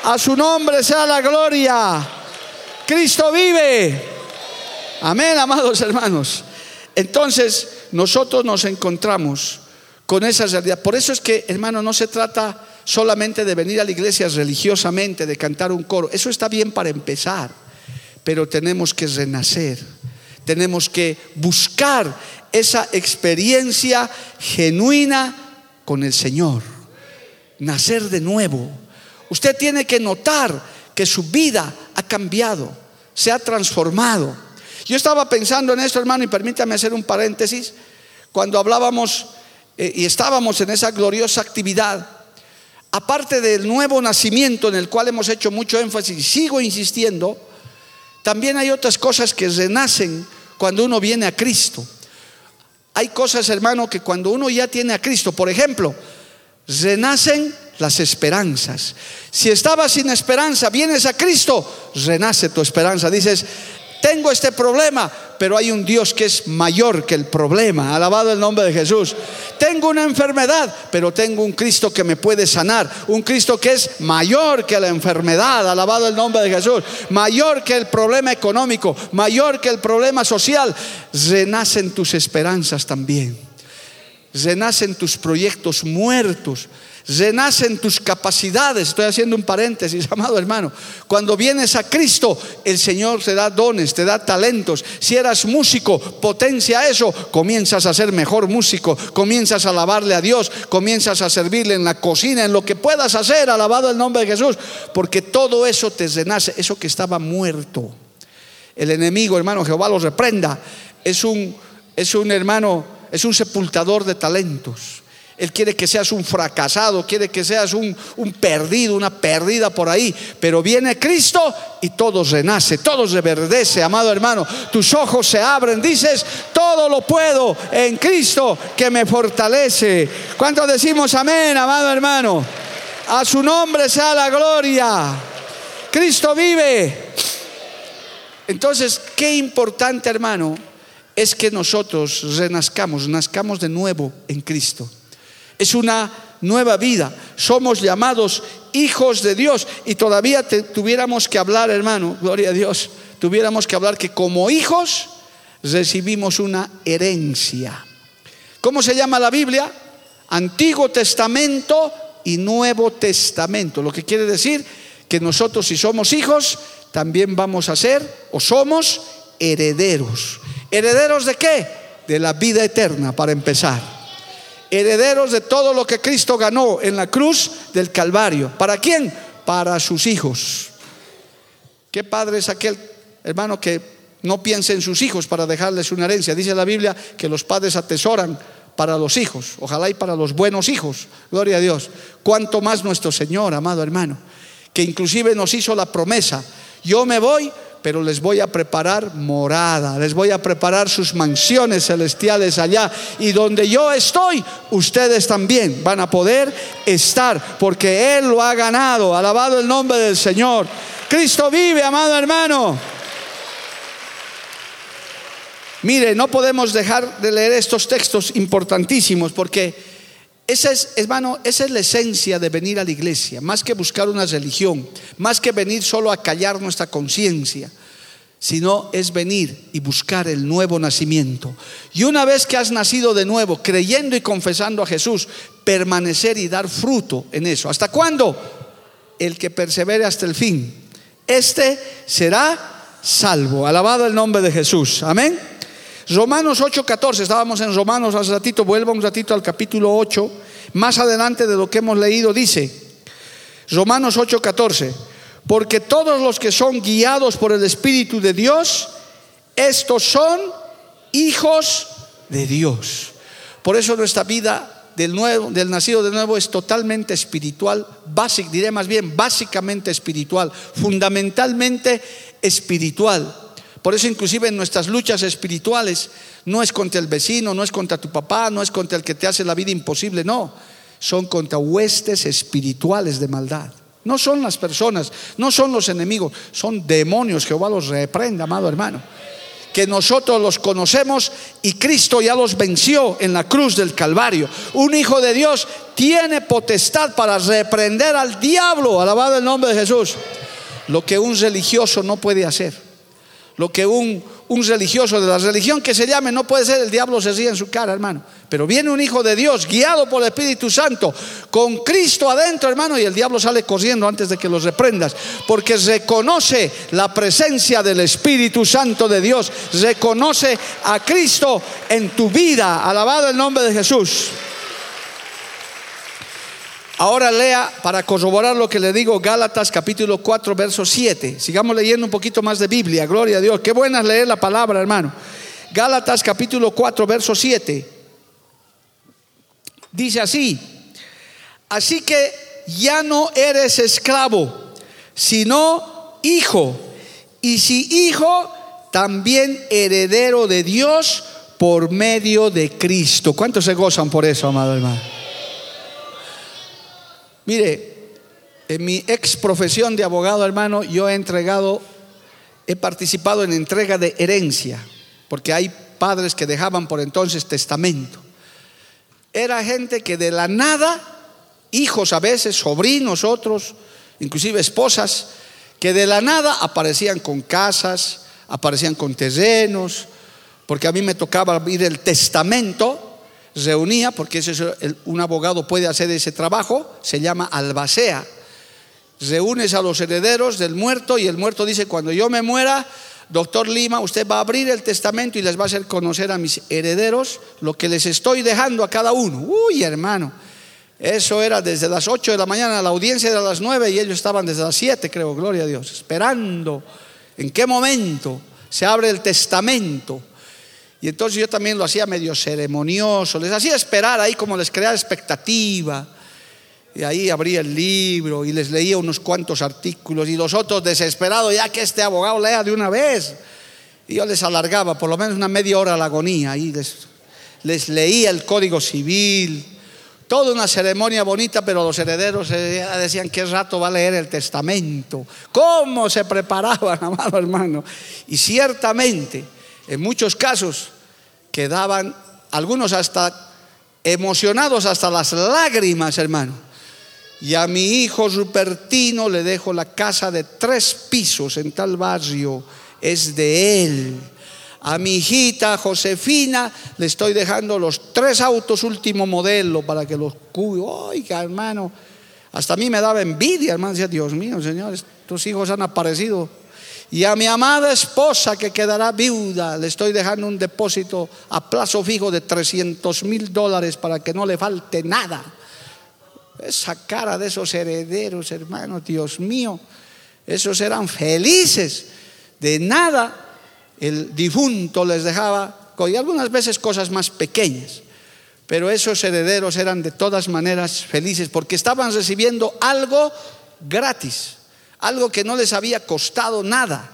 A su nombre sea la gloria. Cristo vive. Amén, amados hermanos. Entonces, nosotros nos encontramos con esa realidad. Por eso es que, hermano, no se trata solamente de venir a la iglesia religiosamente, de cantar un coro. Eso está bien para empezar, pero tenemos que renacer, tenemos que buscar esa experiencia genuina con el Señor, nacer de nuevo. Usted tiene que notar que su vida ha cambiado, se ha transformado. Yo estaba pensando en esto, hermano, y permítame hacer un paréntesis, cuando hablábamos eh, y estábamos en esa gloriosa actividad aparte del nuevo nacimiento en el cual hemos hecho mucho énfasis sigo insistiendo, también hay otras cosas que renacen cuando uno viene a Cristo. Hay cosas, hermano, que cuando uno ya tiene a Cristo, por ejemplo, renacen las esperanzas. Si estabas sin esperanza, vienes a Cristo, renace tu esperanza. Dices, tengo este problema, pero hay un Dios que es mayor que el problema. Alabado el nombre de Jesús. Tengo una enfermedad, pero tengo un Cristo que me puede sanar. Un Cristo que es mayor que la enfermedad. Alabado el nombre de Jesús. Mayor que el problema económico, mayor que el problema social. Renacen tus esperanzas también. Renacen tus proyectos muertos renacen tus capacidades. Estoy haciendo un paréntesis, amado hermano. Cuando vienes a Cristo, el Señor te da dones, te da talentos. Si eras músico, potencia eso. Comienzas a ser mejor músico, comienzas a alabarle a Dios, comienzas a servirle en la cocina, en lo que puedas hacer, alabado el nombre de Jesús, porque todo eso te renace, eso que estaba muerto. El enemigo, hermano, Jehová los reprenda. Es un, es un hermano, es un sepultador de talentos. Él quiere que seas un fracasado, quiere que seas un, perdido, una perdida por ahí. Pero viene Cristo y todo renace, todo reverdece, amado hermano. Tus ojos se abren, dices, todo lo puedo en Cristo que me fortalece. ¿Cuántos decimos amén, amado hermano? A su nombre sea la gloria. Cristo vive. Entonces, qué importante, hermano, es que nosotros renazcamos, nazcamos de nuevo en Cristo es una nueva vida. Somos llamados hijos de Dios y todavía tuviéramos que hablar, hermano, gloria a Dios, tuviéramos que hablar que como hijos recibimos una herencia. ¿Cómo se llama la Biblia? Antiguo Testamento y Nuevo Testamento. Lo que quiere decir que nosotros si somos hijos, también vamos a ser o somos herederos. ¿Herederos de qué? De la vida eterna, para empezar herederos de todo lo que Cristo ganó en la cruz del Calvario. ¿Para quién? Para sus hijos. ¿Qué padre es aquel hermano que no piensa en sus hijos para dejarles una herencia? Dice la Biblia que los padres atesoran para los hijos, ojalá y para los buenos hijos, gloria a Dios. Cuanto más nuestro Señor, amado hermano, que inclusive nos hizo la promesa, yo me voy, pero les voy a preparar morada, les voy a preparar sus mansiones celestiales allá. Y donde yo estoy, ustedes también van a poder estar, porque Él lo ha ganado. Alabado el nombre del Señor. Cristo vive, amado hermano. Mire, no podemos dejar de leer estos textos importantísimos porque esa es, hermano, esa es la esencia de venir a la iglesia, más que buscar una religión, más que venir solo a callar nuestra conciencia, sino es venir y buscar el nuevo nacimiento. Y una vez que has nacido de nuevo, creyendo y confesando a Jesús, permanecer y dar fruto en eso. ¿Hasta cuándo? El que persevere hasta el fin. Este será salvo. Alabado el nombre de Jesús. Amén. Romanos 8:14, estábamos en Romanos hace ratito, vuelvo un ratito al capítulo 8, más adelante de lo que hemos leído, dice, Romanos 8:14. Porque todos los que son guiados por el Espíritu de Dios, estos son hijos de Dios. Por eso nuestra vida del, nuevo, del nacido de nuevo es totalmente espiritual, básic, diré más bien, básicamente espiritual, fundamentalmente espiritual. Por eso inclusive en nuestras luchas espirituales no es contra el vecino, no es contra tu papá, no es contra el que te hace la vida imposible, no, son contra huestes espirituales de maldad. No son las personas, no son los enemigos, son demonios. Jehová los reprenda, amado hermano. Que nosotros los conocemos y Cristo ya los venció en la cruz del Calvario. Un hijo de Dios tiene potestad para reprender al diablo, alabado el nombre de Jesús. Lo que un religioso no puede hacer, lo que un, un religioso de la religión que se llame, no puede ser, el diablo se ríe en su cara, hermano. Pero viene un hijo de Dios, guiado por el Espíritu Santo, con Cristo adentro, hermano, y el diablo sale corriendo antes de que los reprendas, porque reconoce la presencia del Espíritu Santo de Dios, reconoce a Cristo en tu vida. Alabado el nombre de Jesús. Ahora lea para corroborar lo que le digo Gálatas capítulo 4 verso 7. Sigamos leyendo un poquito más de Biblia, gloria a Dios. Qué buena es leer la palabra, hermano. Gálatas capítulo 4 verso 7. Dice así, así que ya no eres esclavo, sino hijo. Y si hijo, también heredero de Dios por medio de Cristo. ¿Cuántos se gozan por eso, amado hermano? Mire, en mi ex profesión de abogado, hermano, yo he entregado, he participado en entrega de herencia, porque hay padres que dejaban por entonces testamento. Era gente que de la nada, hijos a veces, sobrinos otros, inclusive esposas, que de la nada aparecían con casas, aparecían con terrenos, porque a mí me tocaba ir el testamento reunía, porque un abogado puede hacer ese trabajo, se llama albacea. Reúnes a los herederos del muerto y el muerto dice, cuando yo me muera, doctor Lima, usted va a abrir el testamento y les va a hacer conocer a mis herederos lo que les estoy dejando a cada uno. Uy, hermano, eso era desde las 8 de la mañana, la audiencia era a las 9 y ellos estaban desde las 7, creo, gloria a Dios, esperando en qué momento se abre el testamento y entonces yo también lo hacía medio ceremonioso, les hacía esperar ahí como les creaba expectativa. Y ahí abría el libro y les leía unos cuantos artículos y los otros desesperados, ya que este abogado lea de una vez. Y yo les alargaba por lo menos una media hora la agonía y les, les leía el código civil, toda una ceremonia bonita, pero los herederos eh, decían qué rato va a leer el testamento, cómo se preparaban, amado hermano. Y ciertamente en muchos casos quedaban algunos hasta emocionados hasta las lágrimas, hermano. Y a mi hijo Rupertino le dejo la casa de tres pisos en tal barrio, es de él. A mi hijita Josefina le estoy dejando los tres autos último modelo para que los cuide. Oiga, hermano, hasta a mí me daba envidia, hermano. Decía, Dios mío, señores, tus hijos han aparecido y a mi amada esposa que quedará viuda, le estoy dejando un depósito a plazo fijo de 300 mil dólares para que no le falte nada. Esa cara de esos herederos, hermanos, Dios mío, esos eran felices. De nada el difunto les dejaba, y algunas veces cosas más pequeñas. Pero esos herederos eran de todas maneras felices porque estaban recibiendo algo gratis algo que no les había costado nada.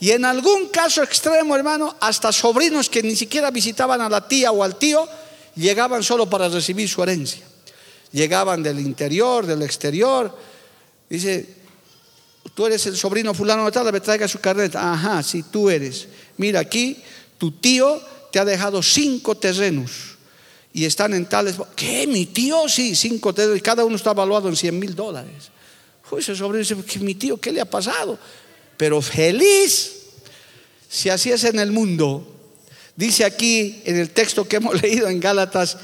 Y en algún caso extremo, hermano, hasta sobrinos que ni siquiera visitaban a la tía o al tío, llegaban solo para recibir su herencia. Llegaban del interior, del exterior. Dice, tú eres el sobrino fulano de tal, me traiga su carnet. Ajá, sí, tú eres. Mira, aquí tu tío te ha dejado cinco terrenos y están en tales... ¿Qué? Mi tío, sí, cinco terrenos y cada uno está evaluado en 100 mil dólares. Ese sobrino dice, mi tío, ¿qué le ha pasado? Pero feliz, si así es en el mundo. Dice aquí en el texto que hemos leído en Gálatas,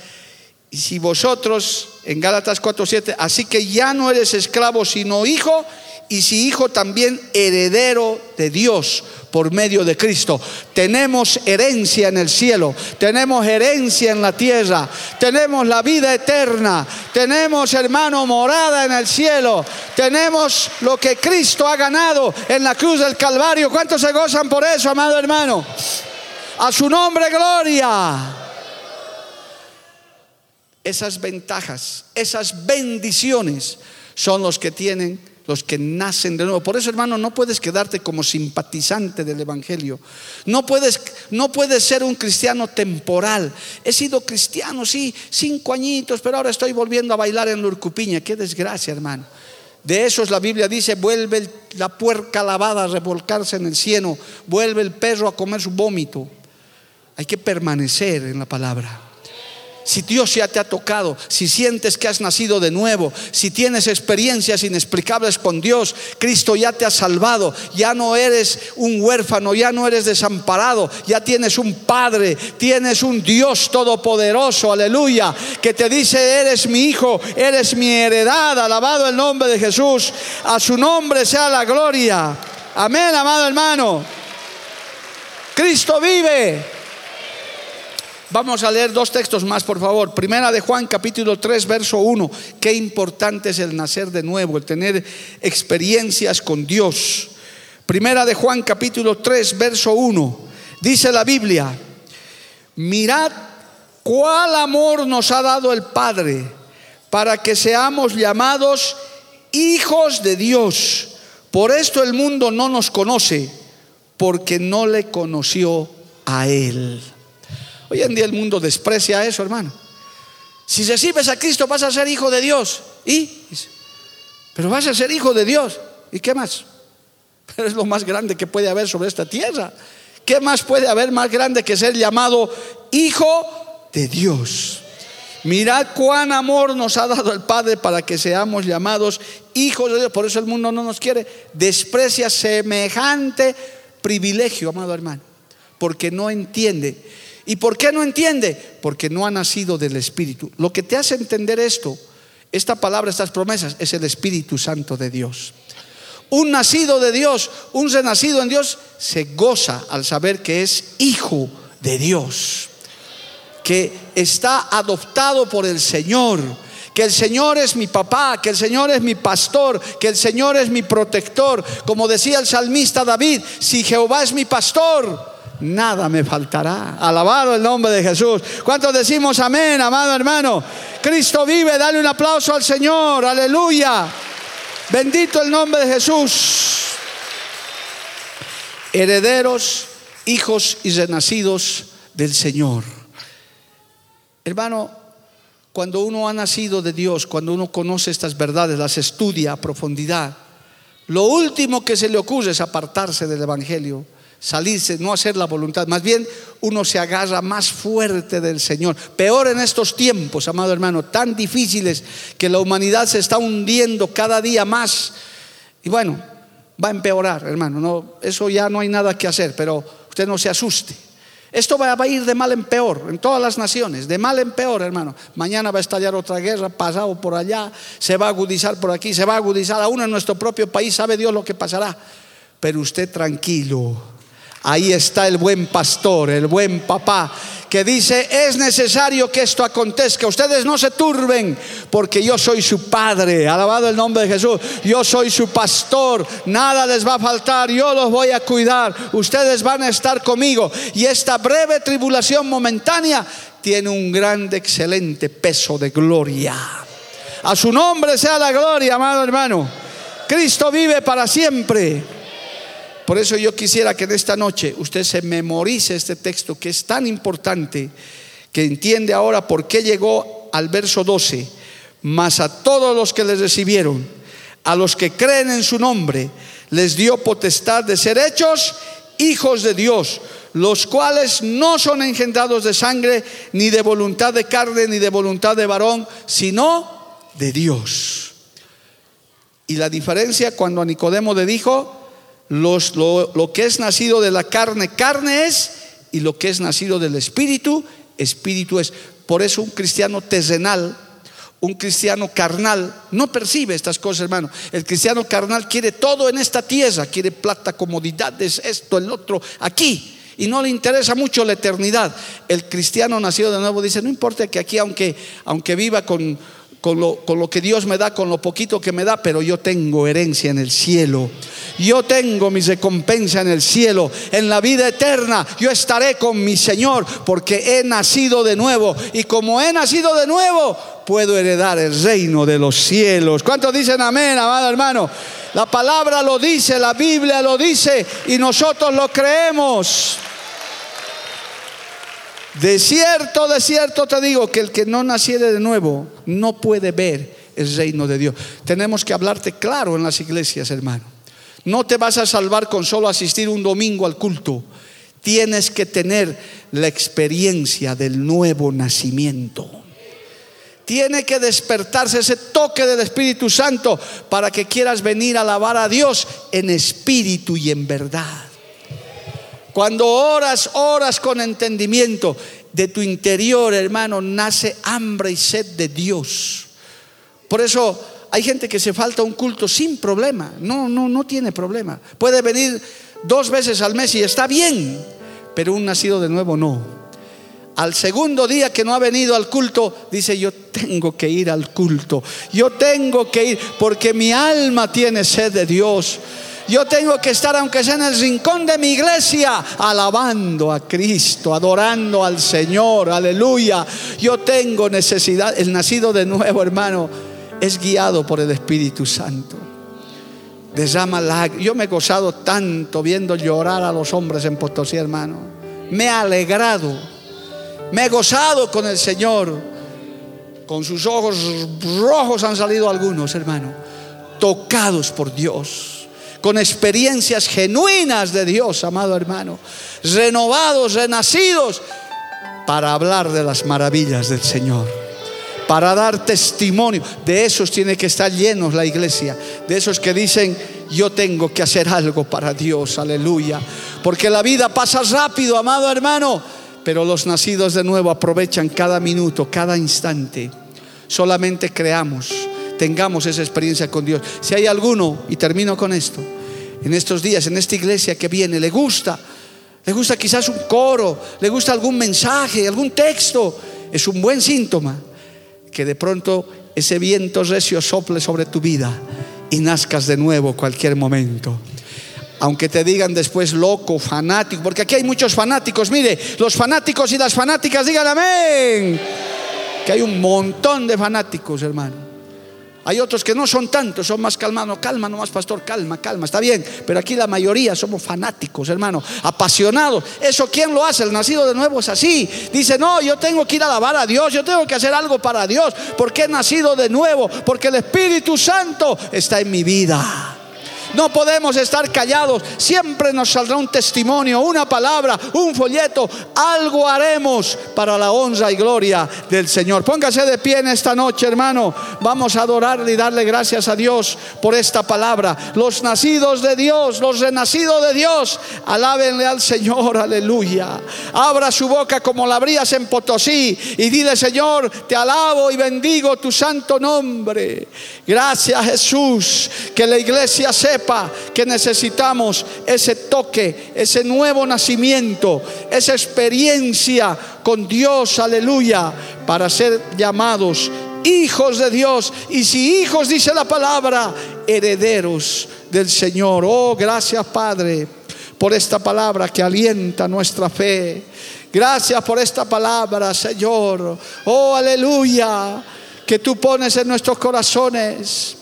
y si vosotros, en Gálatas 4:7, así que ya no eres esclavo sino hijo, y si hijo también heredero de Dios por medio de Cristo. Tenemos herencia en el cielo, tenemos herencia en la tierra, tenemos la vida eterna, tenemos hermano morada en el cielo, tenemos lo que Cristo ha ganado en la cruz del Calvario. ¿Cuántos se gozan por eso, amado hermano? A su nombre, gloria esas ventajas, esas bendiciones son los que tienen, los que nacen de nuevo. Por eso, hermano, no puedes quedarte como simpatizante del Evangelio. No puedes, no puedes ser un cristiano temporal. He sido cristiano, sí, cinco añitos, pero ahora estoy volviendo a bailar en Lurcupiña. Qué desgracia, hermano. De esos la Biblia dice, vuelve la puerca lavada a revolcarse en el cielo, vuelve el perro a comer su vómito. Hay que permanecer en la palabra si Dios ya te ha tocado, si sientes que has nacido de nuevo, si tienes experiencias inexplicables con Dios, Cristo ya te ha salvado, ya no eres un huérfano, ya no eres desamparado, ya tienes un Padre, tienes un Dios todopoderoso, aleluya, que te dice, eres mi hijo, eres mi heredad, alabado el nombre de Jesús, a su nombre sea la gloria. Amén, amado hermano. Cristo vive. Vamos a leer dos textos más, por favor. Primera de Juan, capítulo 3, verso 1. Qué importante es el nacer de nuevo, el tener experiencias con Dios. Primera de Juan, capítulo 3, verso 1. Dice la Biblia, mirad cuál amor nos ha dado el Padre para que seamos llamados hijos de Dios. Por esto el mundo no nos conoce, porque no le conoció a Él. Hoy en día el mundo desprecia eso, hermano. Si recibes a Cristo vas a ser hijo de Dios. ¿Y? Pero vas a ser hijo de Dios. ¿Y qué más? Pero es lo más grande que puede haber sobre esta tierra. ¿Qué más puede haber más grande que ser llamado hijo de Dios? Mirad cuán amor nos ha dado el Padre para que seamos llamados hijos de Dios. Por eso el mundo no nos quiere. Desprecia semejante privilegio, amado hermano. Porque no entiende ¿Y por qué no entiende? Porque no ha nacido del Espíritu. Lo que te hace entender esto, esta palabra, estas promesas, es el Espíritu Santo de Dios. Un nacido de Dios, un renacido en Dios, se goza al saber que es hijo de Dios, que está adoptado por el Señor, que el Señor es mi papá, que el Señor es mi pastor, que el Señor es mi protector. Como decía el salmista David, si Jehová es mi pastor, nada me faltará. Alabado el nombre de Jesús. ¿Cuántos decimos amén, amado hermano? Cristo vive, dale un aplauso al Señor, aleluya. Bendito el nombre de Jesús. Herederos, hijos y renacidos del Señor. Hermano, cuando uno ha nacido de Dios, cuando uno conoce estas verdades, las estudia a profundidad, lo último que se le ocurre es apartarse del Evangelio salirse, no hacer la voluntad. Más bien uno se agarra más fuerte del Señor. Peor en estos tiempos, amado hermano, tan difíciles que la humanidad se está hundiendo cada día más. Y bueno, va a empeorar, hermano. No, eso ya no hay nada que hacer, pero usted no se asuste. Esto va a ir de mal en peor en todas las naciones, de mal en peor, hermano. Mañana va a estallar otra guerra, pasado por allá, se va a agudizar por aquí, se va a agudizar aún en nuestro propio país, sabe Dios lo que pasará. Pero usted tranquilo, Ahí está el buen pastor, el buen papá, que dice, es necesario que esto acontezca. Ustedes no se turben, porque yo soy su padre. Alabado el nombre de Jesús. Yo soy su pastor. Nada les va a faltar. Yo los voy a cuidar. Ustedes van a estar conmigo. Y esta breve tribulación momentánea tiene un grande, excelente peso de gloria. A su nombre sea la gloria, amado hermano. Cristo vive para siempre. Por eso yo quisiera que en esta noche usted se memorice este texto que es tan importante, que entiende ahora por qué llegó al verso 12, mas a todos los que les recibieron, a los que creen en su nombre, les dio potestad de ser hechos hijos de Dios, los cuales no son engendrados de sangre, ni de voluntad de carne, ni de voluntad de varón, sino de Dios. Y la diferencia cuando a Nicodemo le dijo, lo, que es nacido de la carne, carne es, y lo que es nacido del espíritu, espíritu es. Por eso un cristiano terrenal, Un cristiano carnal no percibe estas cosas, hermano. El cristiano carnal quiere todo en esta tierra, quiere plata, comodidades, esto, el otro, aquí. Y no le interesa mucho la eternidad. El cristiano nacido de nuevo dice, no importa que aquí, aunque, aunque viva con, con lo, que Dios me da, con lo poquito que me da, pero yo tengo herencia en el cielo. Yo tengo mi recompensa en el cielo. En la vida eterna yo estaré con mi Señor porque he nacido de nuevo. Y como he nacido de nuevo, puedo heredar el reino de los cielos. ¿Cuántos dicen amén, amado hermano? La palabra lo dice, la Biblia lo dice y nosotros lo creemos. De cierto, de cierto te digo que el que no naciere de nuevo no puede ver el reino de Dios. Tenemos que hablarte claro en las iglesias, hermano. No te vas a salvar con solo asistir un domingo al culto. Tienes que tener la experiencia del nuevo nacimiento. Tiene que despertarse ese toque del Espíritu Santo para que quieras venir a alabar a Dios en espíritu y en verdad. Cuando oras, oras con entendimiento. De tu interior, hermano, nace hambre y sed de Dios. Por eso hay gente que se falta un culto sin problema. No, no, no tiene problema. Puede venir dos veces al mes y está bien, pero un nacido de nuevo no. Al segundo día que no ha venido al culto, dice, yo tengo que ir al culto. Yo tengo que ir porque mi alma tiene sed de Dios. Yo tengo que estar, aunque sea en el rincón de mi iglesia, alabando a Cristo, adorando al Señor, aleluya. Yo tengo necesidad, el nacido de nuevo, hermano, es guiado por el Espíritu Santo. Desama la, yo me he gozado tanto viendo llorar a los hombres en Potosí, hermano. Me he alegrado, me he gozado con el Señor. Con sus ojos rojos han salido algunos, hermano, tocados por Dios con experiencias genuinas de Dios, amado hermano, renovados, renacidos, para hablar de las maravillas del Señor, para dar testimonio. De esos tiene que estar llenos la iglesia, de esos que dicen, yo tengo que hacer algo para Dios, aleluya. Porque la vida pasa rápido, amado hermano, pero los nacidos de nuevo aprovechan cada minuto, cada instante. Solamente creamos tengamos esa experiencia con Dios. Si hay alguno, y termino con esto, en estos días, en esta iglesia que viene, le gusta, le gusta quizás un coro, le gusta algún mensaje, algún texto, es un buen síntoma que de pronto ese viento recio sople sobre tu vida y nazcas de nuevo cualquier momento. Aunque te digan después loco, fanático, porque aquí hay muchos fanáticos, mire, los fanáticos y las fanáticas digan amén. Que hay un montón de fanáticos, hermano. Hay otros que no son tantos, son más calmados. Calma nomás, pastor, calma, calma, está bien. Pero aquí la mayoría somos fanáticos, hermano, apasionados. ¿Eso quién lo hace? El nacido de nuevo es así. Dice, no, yo tengo que ir a alabar a Dios, yo tengo que hacer algo para Dios, porque he nacido de nuevo, porque el Espíritu Santo está en mi vida. No podemos estar callados. Siempre nos saldrá un testimonio, una palabra, un folleto. Algo haremos para la honra y gloria del Señor. Póngase de pie en esta noche, hermano. Vamos a adorarle y darle gracias a Dios por esta palabra. Los nacidos de Dios, los renacidos de Dios, alábenle al Señor. Aleluya. Abra su boca como la abrías en Potosí y dile, Señor, te alabo y bendigo tu santo nombre. Gracias, Jesús. Que la iglesia que necesitamos ese toque, ese nuevo nacimiento, esa experiencia con Dios, aleluya, para ser llamados hijos de Dios. Y si hijos, dice la palabra, herederos del Señor. Oh, gracias Padre por esta palabra que alienta nuestra fe. Gracias por esta palabra, Señor. Oh, aleluya, que tú pones en nuestros corazones.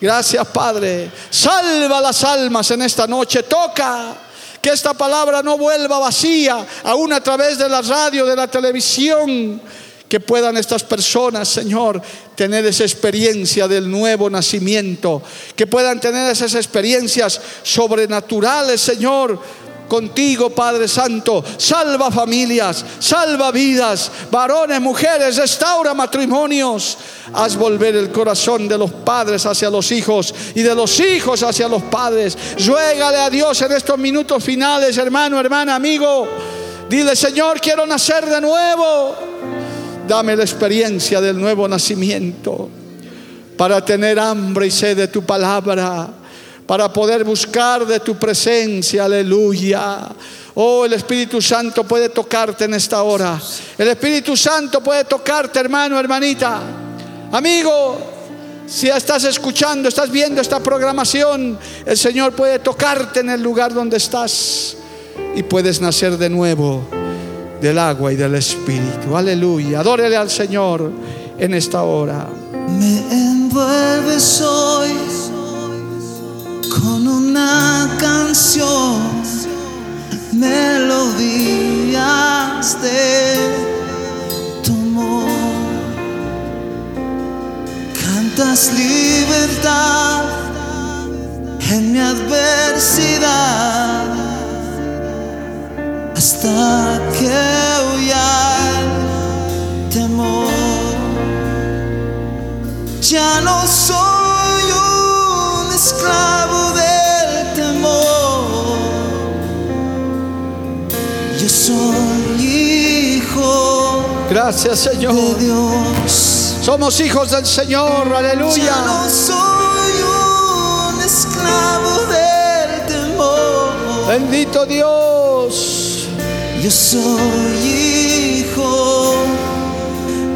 Gracias, Padre. Salva las almas en esta noche. Toca. Que esta palabra no vuelva vacía, aún a través de la radio, de la televisión. Que puedan estas personas, Señor, tener esa experiencia del nuevo nacimiento. Que puedan tener esas experiencias sobrenaturales, Señor contigo, Padre Santo. Salva familias, salva vidas, varones, mujeres, restaura matrimonios. Haz volver el corazón de los padres hacia los hijos y de los hijos hacia los padres. Ruégale a Dios en estos minutos finales, hermano, hermana, amigo. Dile, Señor, quiero nacer de nuevo. dame la experiencia del nuevo nacimiento para tener hambre y sed de tu palabra, para poder buscar de tu presencia, aleluya. Oh, el Espíritu Santo puede tocarte en esta hora. El Espíritu Santo puede tocarte, hermano, hermanita. Amigo, si estás escuchando, estás viendo esta programación, el Señor puede tocarte en el lugar donde estás y puedes nacer de nuevo del agua y del Espíritu. Aleluya. Adórele al Señor en esta hora. Me envuelves hoy una canción, melodías de tu amor. Cantas libertad en mi adversidad hasta que huya el temor. Ya no soy soy hijo Gracias, Señor. de Dios. Somos hijos del Señor. Ya Aleluya. no soy un esclavo del temor. Bendito Dios. Yo soy hijo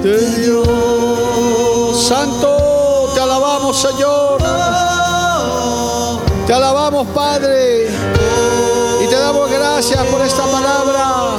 de Dios. Santo, te alabamos, Señor. Oh, Te alabamos, Padre. Damos gracias por esta palabra.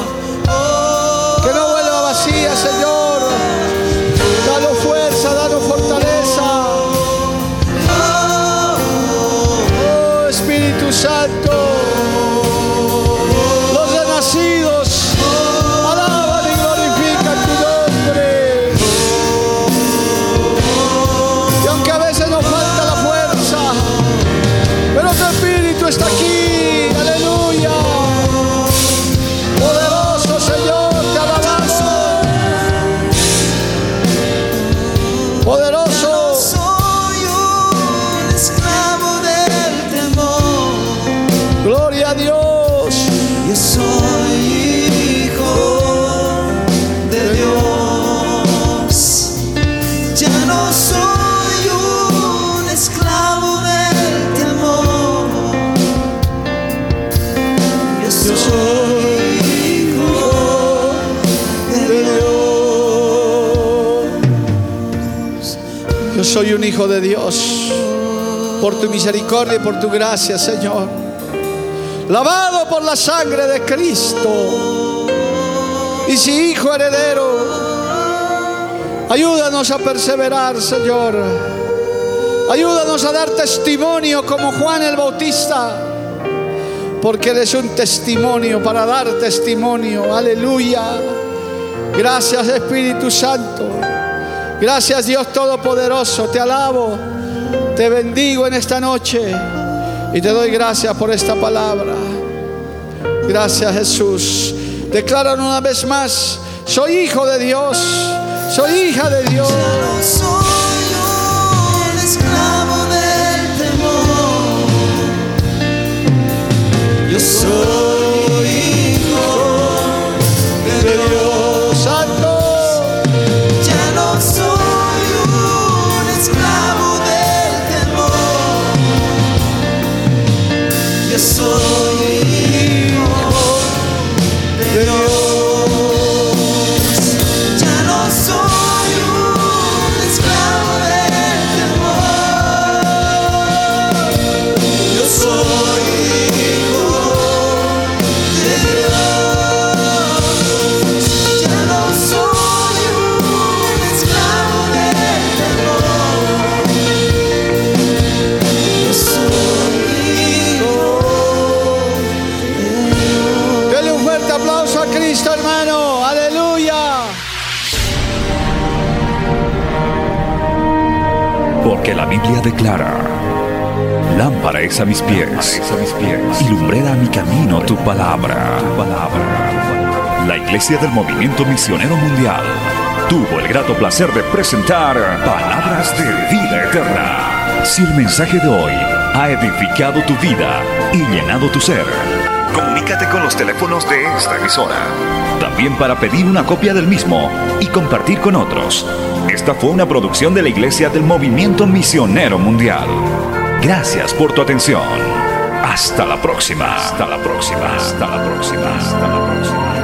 Soy un hijo de Dios. Por tu misericordia y por tu gracia, Señor. Lavado por la sangre de Cristo. Y si hijo heredero, ayúdanos a perseverar, Señor. Ayúdanos a dar testimonio como Juan el Bautista. Porque eres un testimonio para dar testimonio. Aleluya. Gracias Espíritu Santo. Gracias Dios Todopoderoso. Te alabo. Te bendigo en esta noche. Y te doy gracias por esta palabra. Gracias Jesús. Declaran una vez más. Soy hijo de Dios. Soy hija de Dios. Yo soy Biblia declara, lámpara es a mis pies, y lumbrera a mi camino tu palabra. Tu palabra. La Iglesia del Movimiento Misionero Mundial tuvo el grato placer de presentar Palabras de Vida Eterna. Si el mensaje de hoy ha edificado tu vida y llenado tu ser, Comunícate con los teléfonos de esta emisora. También para pedir una copia del mismo y compartir con otros. Esta fue una producción de la Iglesia del Movimiento Misionero Mundial. Gracias por tu atención. Hasta la próxima. Hasta la próxima. Hasta la próxima. Hasta la próxima.